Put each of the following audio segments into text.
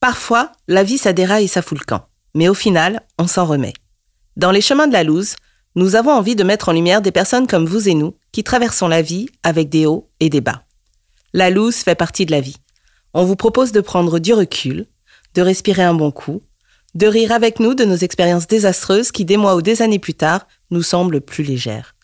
Parfois, la vie ça déraille et ça fout le camp. Mais au final, on s'en remet. Dans les chemins de la loose, nous avons envie de mettre en lumière des personnes comme vous et nous qui traversons la vie avec des hauts et des bas. La loose fait partie de la vie. On vous propose de prendre du recul, de respirer un bon coup, de rire avec nous de nos expériences désastreuses qui, des mois ou des années plus tard, nous semblent plus légères.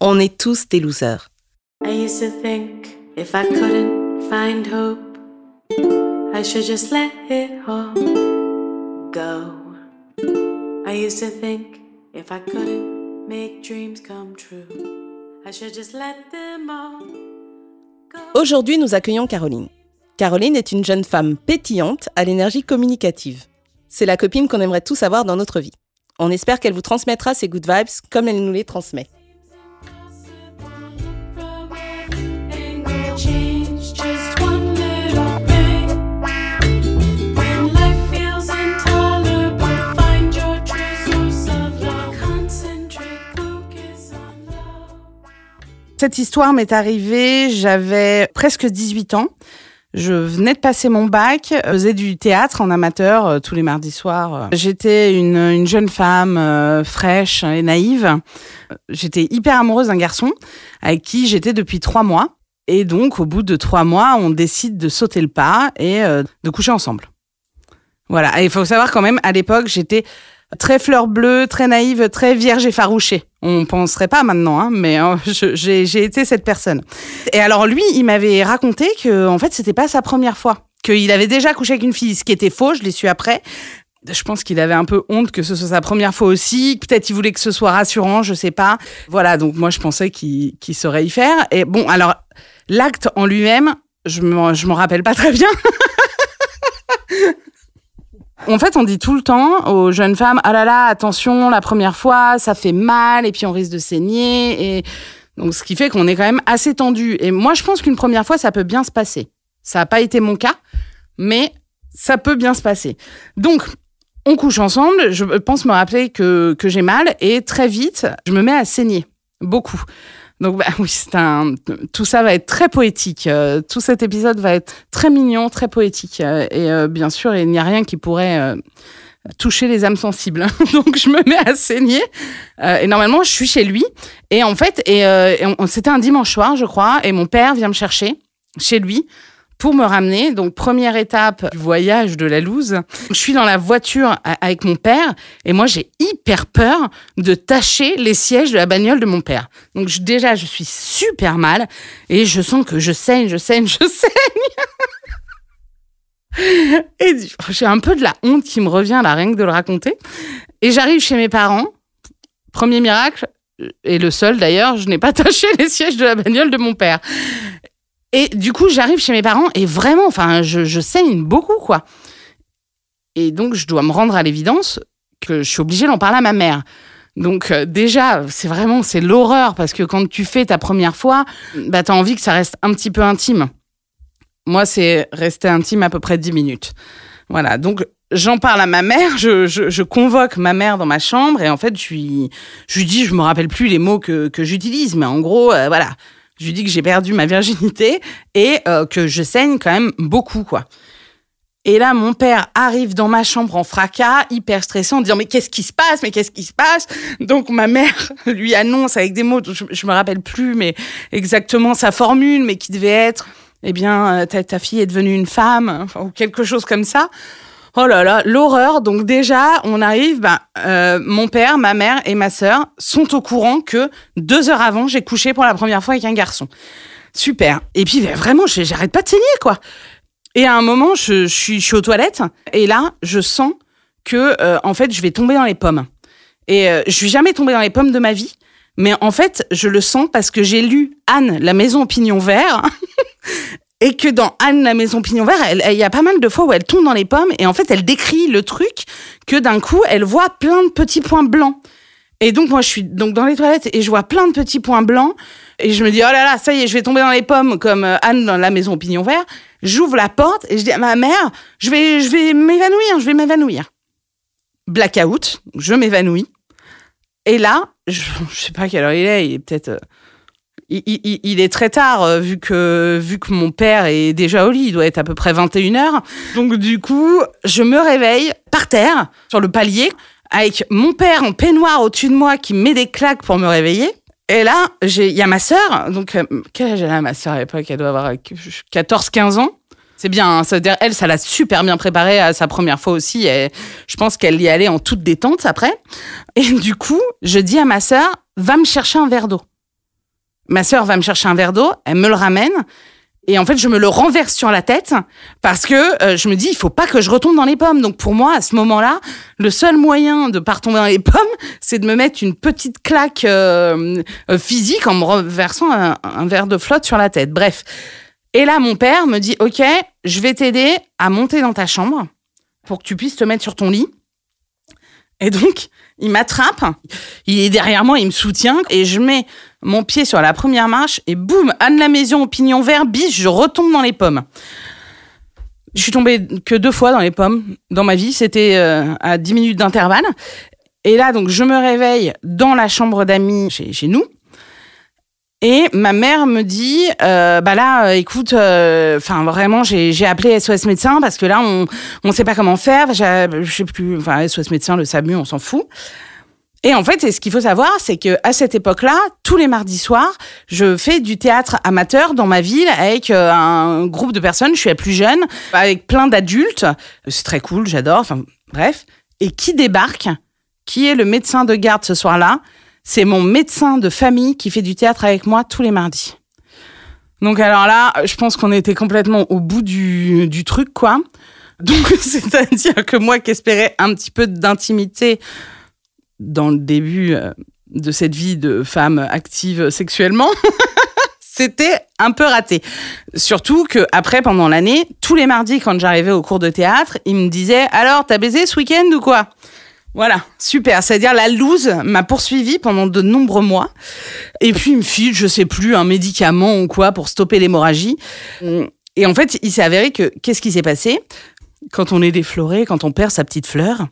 On est tous des losers. I should just let it all go. I used to think if I couldn't make dreams come true, I should just let them all go. Aujourd'hui, nous accueillons Caroline. Caroline est une jeune femme pétillante à l'énergie communicative. C'est la copine qu'on aimerait tous avoir dans notre vie. On espère qu'elle vous transmettra ses good vibes comme elle nous les transmet. Cette histoire m'est arrivée, j'avais presque 18 ans. Je venais de passer mon bac, je faisais du théâtre en amateur euh, tous les mardis soirs. J'étais une, une, jeune femme euh, fraîche et naïve. J'étais hyper amoureuse d'un garçon avec qui j'étais depuis trois mois. Et donc, au bout de trois mois, on décide de sauter le pas et euh, de coucher ensemble. Voilà. Et il faut savoir quand même, à l'époque, j'étais très fleur bleue, très naïve, très vierge effarouchée. On penserait pas maintenant, hein, mais euh, j'ai été cette personne. Et alors lui, il m'avait raconté que en fait, c'était pas sa première fois, qu'il avait déjà couché avec une fille, ce qui était faux. Je l'ai su après. Je pense qu'il avait un peu honte que ce soit sa première fois aussi. Peut-être il voulait que ce soit rassurant, je sais pas. Voilà, donc moi je pensais qu'il saurait y faire. Et bon, alors l'acte en lui-même, je m'en rappelle pas très bien. En fait, on dit tout le temps aux jeunes femmes ah là là, attention, la première fois, ça fait mal et puis on risque de saigner et donc ce qui fait qu'on est quand même assez tendu. Et moi, je pense qu'une première fois, ça peut bien se passer. Ça n'a pas été mon cas, mais ça peut bien se passer. Donc, on couche ensemble. Je pense me rappeler que, que j'ai mal et très vite, je me mets à saigner beaucoup. Donc bah, oui, c'est un tout ça va être très poétique. Euh, tout cet épisode va être très mignon, très poétique. Euh, et euh, bien sûr, il n'y a rien qui pourrait toucher les âmes sensibles. Donc je me mets à saigner. et normalement, je suis chez lui. Et en fait, et c'était un dimanche soir, je crois. Et mon père vient me chercher chez lui pour me ramener. Donc, première étape du voyage de la loose. Je suis dans la voiture avec mon père et moi, j'ai hyper peur de tâcher les sièges de la bagnole de mon père. Donc, déjà, je suis super mal et je sens que je saigne, je saigne, je saigne. et j'ai un peu de la honte qui me revient là, rien que de le raconter. Et j'arrive chez mes parents. Premier miracle, et le seul d'ailleurs, je n'ai pas taché les sièges de la bagnole de mon père. Et du coup, j'arrive chez mes parents et vraiment, enfin, je, saigne beaucoup, quoi. Et donc, je dois me rendre à l'évidence que je suis obligée d'en parler à ma mère. Donc euh, déjà, c'est vraiment c'est l'horreur parce que quand tu fais ta première fois, bah as envie que ça reste un petit peu intime. Moi, c'est rester intime à peu près 10 minutes. Voilà, donc j'en parle à ma mère, je, je, convoque ma mère dans ma chambre et en fait, je lui, je dis, je me rappelle plus les mots que, que j'utilise, mais en gros, euh, voilà, je lui dis que j'ai perdu ma virginité et euh, que je saigne quand même beaucoup, quoi. Et là, mon père arrive dans ma chambre en fracas, hyper stressé, en disant mais qu'est-ce qui se passe, mais qu'est-ce qui se passe? Donc ma mère lui annonce avec des mots, je, je me rappelle plus, mais exactement sa formule, mais qui devait être, eh bien, euh, ta, ta fille est devenue une femme, ou quelque chose comme ça. Oh là là, l'horreur. Donc déjà, on arrive, ben, euh, mon père, ma mère et ma sœur sont au courant que deux heures avant, j'ai couché pour la première fois avec un garçon. Super. Et puis ben, vraiment, j'arrête pas de saigner, quoi. Et à un moment, je, suis, aux toilettes et là, je sens que, euh, en fait, je vais tomber dans les pommes. Et euh, je suis jamais tombée dans les pommes de ma vie. Mais en fait, je le sens parce que j'ai lu Anne, la maison pignon vert. Et que dans Anne, la maison pignon vert, il y a pas mal de fois où elle tombe dans les pommes et en fait, elle décrit le truc que d'un coup, elle voit plein de petits points blancs. Et donc, moi, je suis donc dans les toilettes et je vois plein de petits points blancs. Et je me dis, oh là là, ça y est, je vais tomber dans les pommes comme euh, Anne dans la maison pignon vert. J'ouvre la porte et je dis à ma mère, je vais, je vais m'évanouir, je vais m'évanouir. Blackout, je m'évanouis. Et là, je, je sais pas quelle heure il est, il est peut-être, euh, il, est très tard, euh, vu que, vu que mon père est déjà au lit, il doit être à peu près 21h. Donc du coup, je me réveille par terre, sur le palier, avec mon père en peignoir au-dessus de moi qui me met des claques pour me réveiller. Et là, il y a ma sœur, donc euh, quel âge elle a ma sœur à l'époque? Elle doit avoir 14-15 ans. C'est bien, hein, c'est-à-dire elle, ça l'a super bien préparée à sa première fois aussi. Et je pense qu'elle y allait en toute détente après. Et du coup, je dis à ma sœur, va me chercher un verre d'eau. Ma sœur va me chercher un verre d'eau, elle me le ramène. Et en fait, je me le renverse sur la tête parce que euh, je me dis, il faut pas que je retombe dans les pommes. Donc pour moi, à ce moment-là, le seul moyen de pas retomber dans les pommes, c'est de me mettre une petite claque euh, physique en me renversant un, un verre de flotte sur la tête. Bref. Et là, mon père me dit, OK, je vais t'aider à monter dans ta chambre pour que tu puisses te mettre sur ton lit. Et donc, il m'attrape, il est derrière moi, il me soutient, et je mets mon pied sur la première marche, et boum, Anne la Maison au pignon vert, biche, je retombe dans les pommes. Je suis tombée que deux fois dans les pommes dans ma vie, c'était euh, à 10 minutes d'intervalle. Et là, donc, je me réveille dans la chambre d'amis chez, chez nous. Et ma mère me dit, euh, bah là, euh, écoute, enfin vraiment, j'ai appelé SOS médecin parce que là, on on sait pas comment faire. Je sais plus, enfin SOS médecin, le SAMU, on s'en fout. Et en fait, et ce qu'il faut savoir, c'est que à cette époque-là, tous les mardis soirs, je fais du théâtre amateur dans ma ville avec euh, un groupe de personnes. Je suis la plus jeune, avec plein d'adultes. C'est très cool, j'adore. Enfin bref. Et qui débarque Qui est le médecin de garde ce soir-là c'est mon médecin de famille qui fait du théâtre avec moi tous les mardis. Donc alors là, je pense qu'on était complètement au bout du, du truc, quoi. Donc c'est-à-dire que moi qui espérais un petit peu d'intimité dans le début euh, de cette vie de femme active sexuellement, c'était un peu raté. Surtout que après, pendant l'année, tous les mardis quand j'arrivais au cours de théâtre, il me disait alors t'as baisé ce week-end ou quoi? Voilà, super. C'est-à-dire la loose m'a poursuivi pendant de nombreux mois. Et puis il me file, je sais plus, un médicament ou quoi pour stopper l'hémorragie. Et en fait, il s'est avéré que qu'est-ce qui s'est passé? Quand on est défloré, quand on perd sa petite fleur,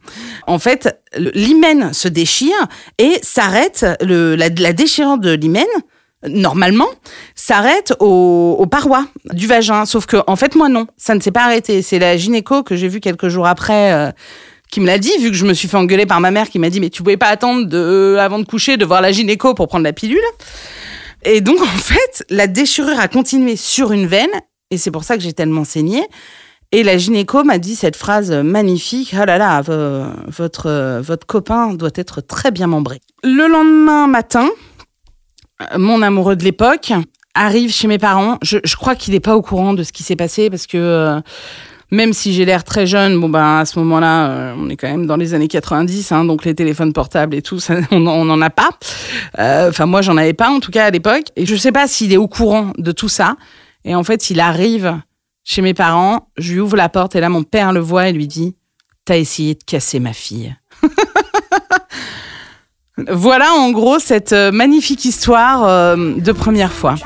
en fait, l'hymen se déchire et s'arrête, la, la déchirure de l'hymen, normalement, s'arrête aux, parois du vagin. Sauf que, en fait, moi, non, ça ne s'est pas arrêté. C'est la gynéco que j'ai vue quelques jours après euh, qui me l'a dit, vu que je me suis fait engueuler par ma mère qui m'a dit, mais tu pouvais pas attendre de, avant de coucher de voir la gynéco pour prendre la pilule. Et donc, en fait, la déchirure a continué sur une veine, et c'est pour ça que j'ai tellement saigné. Et la gynéco m'a dit cette phrase magnifique Oh là là, vo- votre, euh, votre copain doit être très bien membré. Le lendemain matin, euh, mon amoureux de l'époque arrive chez mes parents. Je, crois qu'il n'est pas au courant de ce qui s'est passé parce que euh, même si j'ai l'air très jeune, bon ben à ce moment-là, euh, on est quand même dans les années 90, hein, donc les téléphones portables et tout, ça, on n'en a pas. Euh, Enfin moi, j'en avais pas en tout cas à l'époque. Et je sais pas s'il est au courant de tout ça. Et en fait, il arrive chez mes parents, je lui ouvre la porte et là, mon père le voit et lui dit T'as essayé de casser ma fille. voilà en gros cette euh, magnifique histoire euh, de première fois.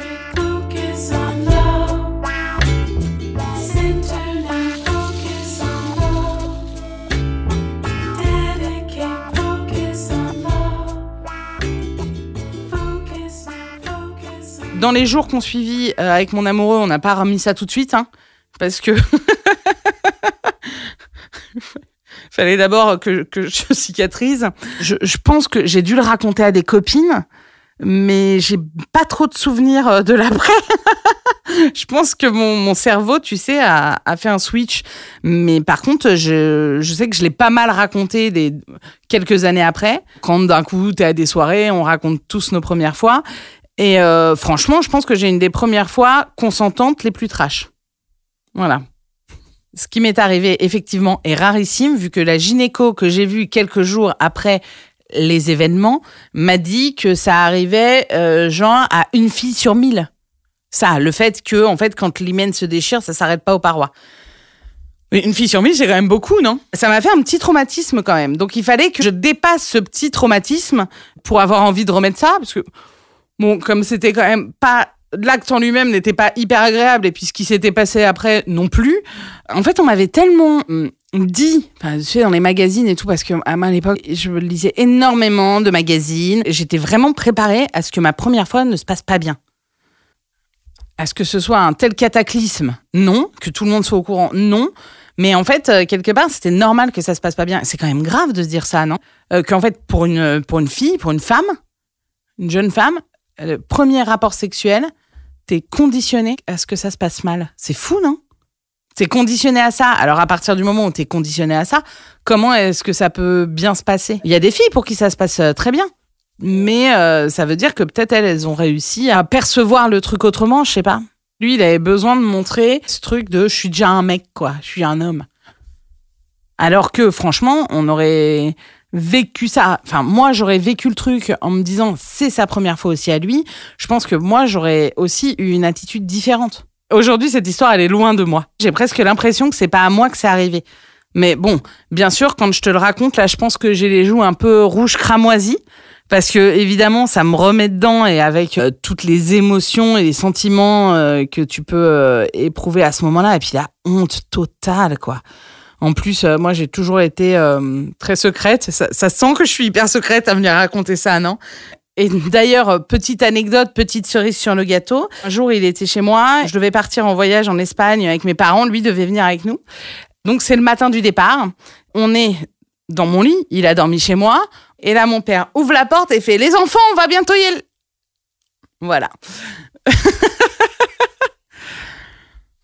Dans les jours qu'on suivit euh, avec mon amoureux, on n'a pas remis ça tout de suite, hein, parce que fallait d'abord que, que je cicatrise. Je, je pense que j'ai dû le raconter à des copines, mais j'ai pas trop de souvenirs euh, de l'après. je pense que mon, mon cerveau, tu sais, a, a fait un switch. Mais par contre, je, je sais que je l'ai pas mal raconté des, quelques années après. Quand d'un coup, t'es à des soirées, on raconte tous nos premières fois. Et euh, franchement, je pense que j'ai une des premières fois consentantes les plus trash. Voilà. Ce qui m'est arrivé, effectivement, est rarissime, vu que la gynéco que j'ai vue quelques jours après les événements m'a dit que ça arrivait, euh, genre, à une fille sur mille. Ça, le fait que, en fait, quand l'hymen se déchire, ça s'arrête pas aux parois. Une fille sur mille, c'est quand même beaucoup, non? Ça m'a fait un petit traumatisme quand même. Donc il fallait que je dépasse ce petit traumatisme pour avoir envie de remettre ça, parce que Bon, comme c'était quand même pas. L'acte en lui-même n'était pas hyper agréable, et puis ce qui s'était passé après non plus. En fait, on m'avait tellement hum, dit, enfin, tu sais, dans les magazines et tout, parce que à l'époque, je lisais énormément de magazines. J'étais vraiment préparée à ce que ma première fois ne se passe pas bien. À ce que ce soit un tel cataclysme, non. Que tout le monde soit au courant, non. Mais en fait, euh, quelque part, c'était normal que ça se passe pas bien. C'est quand même grave de se dire ça, non? Euh, Qu'en fait, pour une, pour une fille, pour une femme, une jeune femme, le premier rapport sexuel, t'es conditionné à ce que ça se passe mal. C'est fou, non? T'es conditionné à ça. Alors, à partir du moment où t'es conditionné à ça, comment est-ce que ça peut bien se passer? Il y a des filles pour qui ça se passe euh, très bien. Mais euh, ça veut dire que peut-être elles, elles ont réussi à percevoir le truc autrement, je sais pas. Lui, il avait besoin de montrer ce truc de je suis déjà un mec, quoi. Je suis un homme. Alors que, franchement, on aurait vécu ça. Enfin, moi, j'aurais vécu le truc en me disant c'est sa première fois aussi à lui. Je pense que moi, j'aurais aussi eu une attitude différente. Aujourd'hui, cette histoire, elle est loin de moi. J'ai presque l'impression que c'est pas à moi que c'est arrivé. Mais bon, bien sûr, quand je te le raconte, là, je pense que j'ai les joues un peu rouges cramoisies. Parce que, évidemment, ça me remet dedans et avec euh, toutes les émotions et les sentiments euh, que tu peux euh, éprouver à ce moment-là. Et puis la honte totale, quoi. En plus, euh, moi, j'ai toujours été euh, très secrète. Ça, ça sent que je suis hyper secrète à venir raconter ça, non? Et d'ailleurs, euh, petite anecdote, petite cerise sur le gâteau. Un jour, il était chez moi. Je devais partir en voyage en Espagne avec mes parents. Lui devait venir avec nous. Donc, c'est le matin du départ. On est dans mon lit. Il a dormi chez moi. Et là, mon père ouvre la porte et fait Les enfants, on va bientôt y aller. Voilà.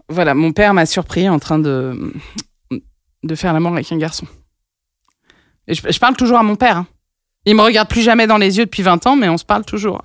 voilà, mon père m'a surpris en train de, de faire l'amour avec un garçon. Et je, parle toujours à mon père. hein. Il me regarde plus jamais dans les yeux depuis 20 ans, mais on se parle toujours.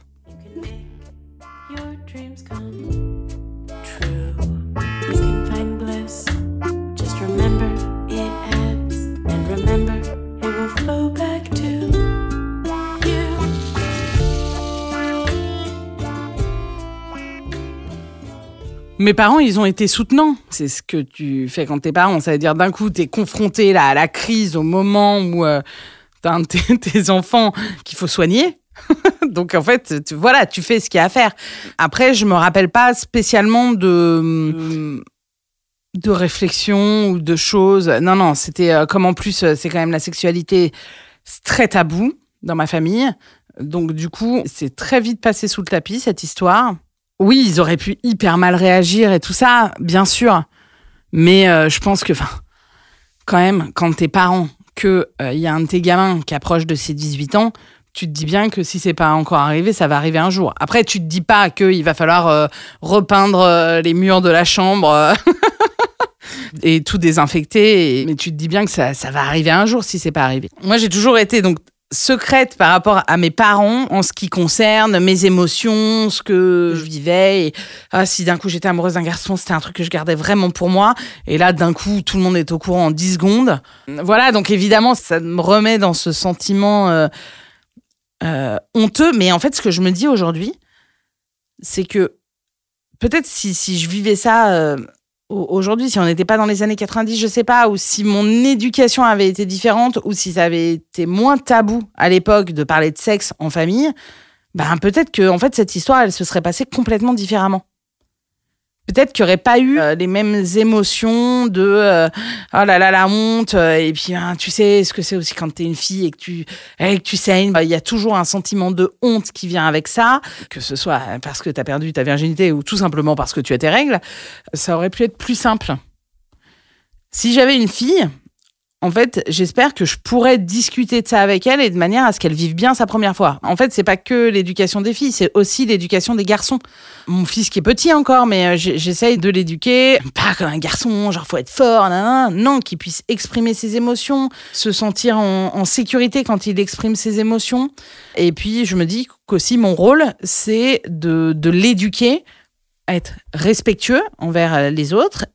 Mes parents, ils ont été soutenants. C'est ce que tu fais quand t'es parent. Ça veut dire d'un coup, t'es confronté là, à la crise au moment où euh, t'as un de tes, enfants qu'il faut soigner. Donc en fait, tu, voilà, tu fais ce qu'il y a à faire. Après, je me rappelle pas spécialement de de réflexion ou de choses. Non, non, c'était euh, comme en plus, c'est quand même la sexualité très tabou dans ma famille. Donc du coup, c'est très vite passé sous le tapis cette histoire. Oui, ils auraient pu hyper mal réagir et tout ça, bien sûr. Mais euh, je pense que, quand même, quand t'es parent, qu'il y a un de tes gamins qui approche de ses 18 ans, tu te dis bien que si c'est pas encore arrivé, ça va arriver un jour. Après, tu te dis pas qu'il va falloir euh, repeindre euh, les murs de la chambre euh, et tout désinfecter, mais tu te dis bien que ça, ça va arriver un jour si c'est pas arrivé. Moi, j'ai toujours été donc secrète par rapport à mes parents en ce qui concerne mes émotions, ce que je vivais. Et, ah, si d'un coup j'étais amoureuse d'un garçon, c'était un truc que je gardais vraiment pour moi. Et là, d'un coup, tout le monde est au courant en 10 secondes. Voilà, donc évidemment, ça me remet dans ce sentiment euh, euh, honteux. Mais en fait, ce que je me dis aujourd'hui, c'est que peut-être si, si je vivais ça euh, aujourd'hui, si on n'était pas dans les années 90, je sais pas, ou si mon éducation avait été différente, ou si ça avait été moins tabou à l'époque de parler de sexe en famille, ben peut-être que en fait cette histoire, elle se serait passée complètement différemment. Peut-être qu'il n'y aurait pas eu euh, les mêmes émotions de euh, oh là là la honte euh, et puis hein, tu sais ce que c'est aussi quand t'es une fille et que tu et que tu saignes bah, il y a toujours un sentiment de honte qui vient avec ça que ce soit parce que t'as perdu ta virginité ou tout simplement parce que tu as tes règles. Ça aurait pu être plus simple. Si j'avais une fille en fait, j'espère que je pourrais discuter de ça avec elle et de manière à ce qu'elle vive bien sa première fois. En fait, c'est pas que l'éducation des filles, c'est aussi l'éducation des garçons. Mon fils qui est petit encore, mais euh, j'essaye de l'éduquer, pas comme un garçon, genre faut être fort, nan, nan, non, qu'il puisse exprimer ses émotions, se sentir en, en sécurité quand il exprime ses émotions. Et puis, je me dis qu'aussi mon rôle, c'est de, de l'éduquer à être respectueux envers euh, les autres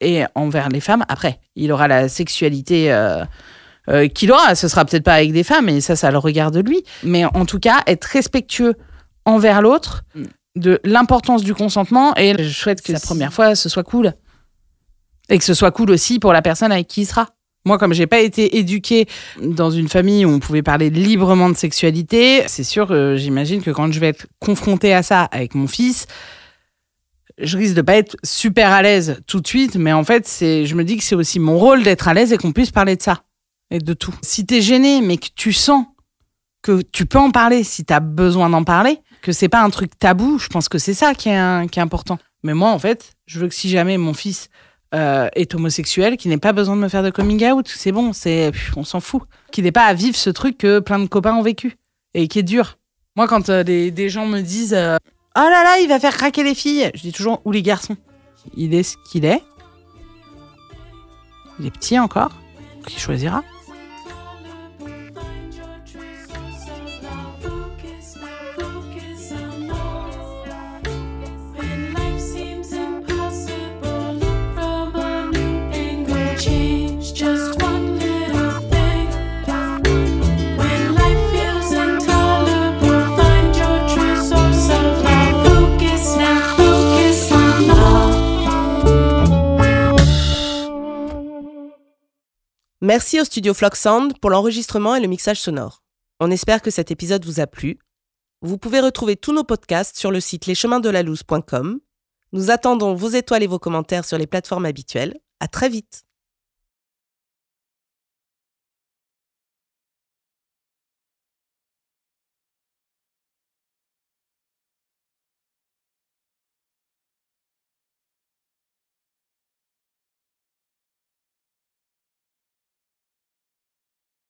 et envers les femmes après. Il aura la sexualité euh, euh, qu'il aura. Ce sera peut-être pas avec des femmes, et ça, ça le regarde lui. Mais en tout cas, être respectueux envers l'autre, de l'importance du consentement, et je souhaite que la première fois, ce soit cool. Et que ce soit cool aussi pour la personne avec qui il sera. Moi, comme j'ai pas été éduquée dans une famille où on pouvait parler librement de sexualité, c'est sûr, euh, j'imagine que quand je vais être confrontée à ça avec mon fils, je risque de pas être super à l'aise tout de suite, mais en fait, c'est, je me dis que c'est aussi mon rôle d'être à l'aise et qu'on puisse parler de ça et de tout. Si t'es gêné, mais que tu sens que tu peux en parler, si t'as besoin d'en parler, que c'est pas un truc tabou, je pense que c'est ça qui est, qui est important. Mais moi, en fait, je veux que si jamais mon fils euh, est homosexuel, qu'il n'ait pas besoin de me faire de coming out, c'est bon, c'est, on s'en fout. Qu'il n'ait pas à vivre ce truc que plein de copains ont vécu et qui est dur. Moi, quand euh, des, des gens me disent euh, Oh là là, il va faire craquer les filles, je dis toujours Ou les garçons. Il est ce qu'il est. Il est petit encore. Il choisira. Merci au studio Flock Sound pour l'enregistrement et le mixage sonore. On espère que cet épisode vous a plu. Vous pouvez retrouver tous nos podcasts sur le site lescheminsdelalouse.com. Nous attendons vos étoiles et vos commentaires sur les plateformes habituelles. À très vite.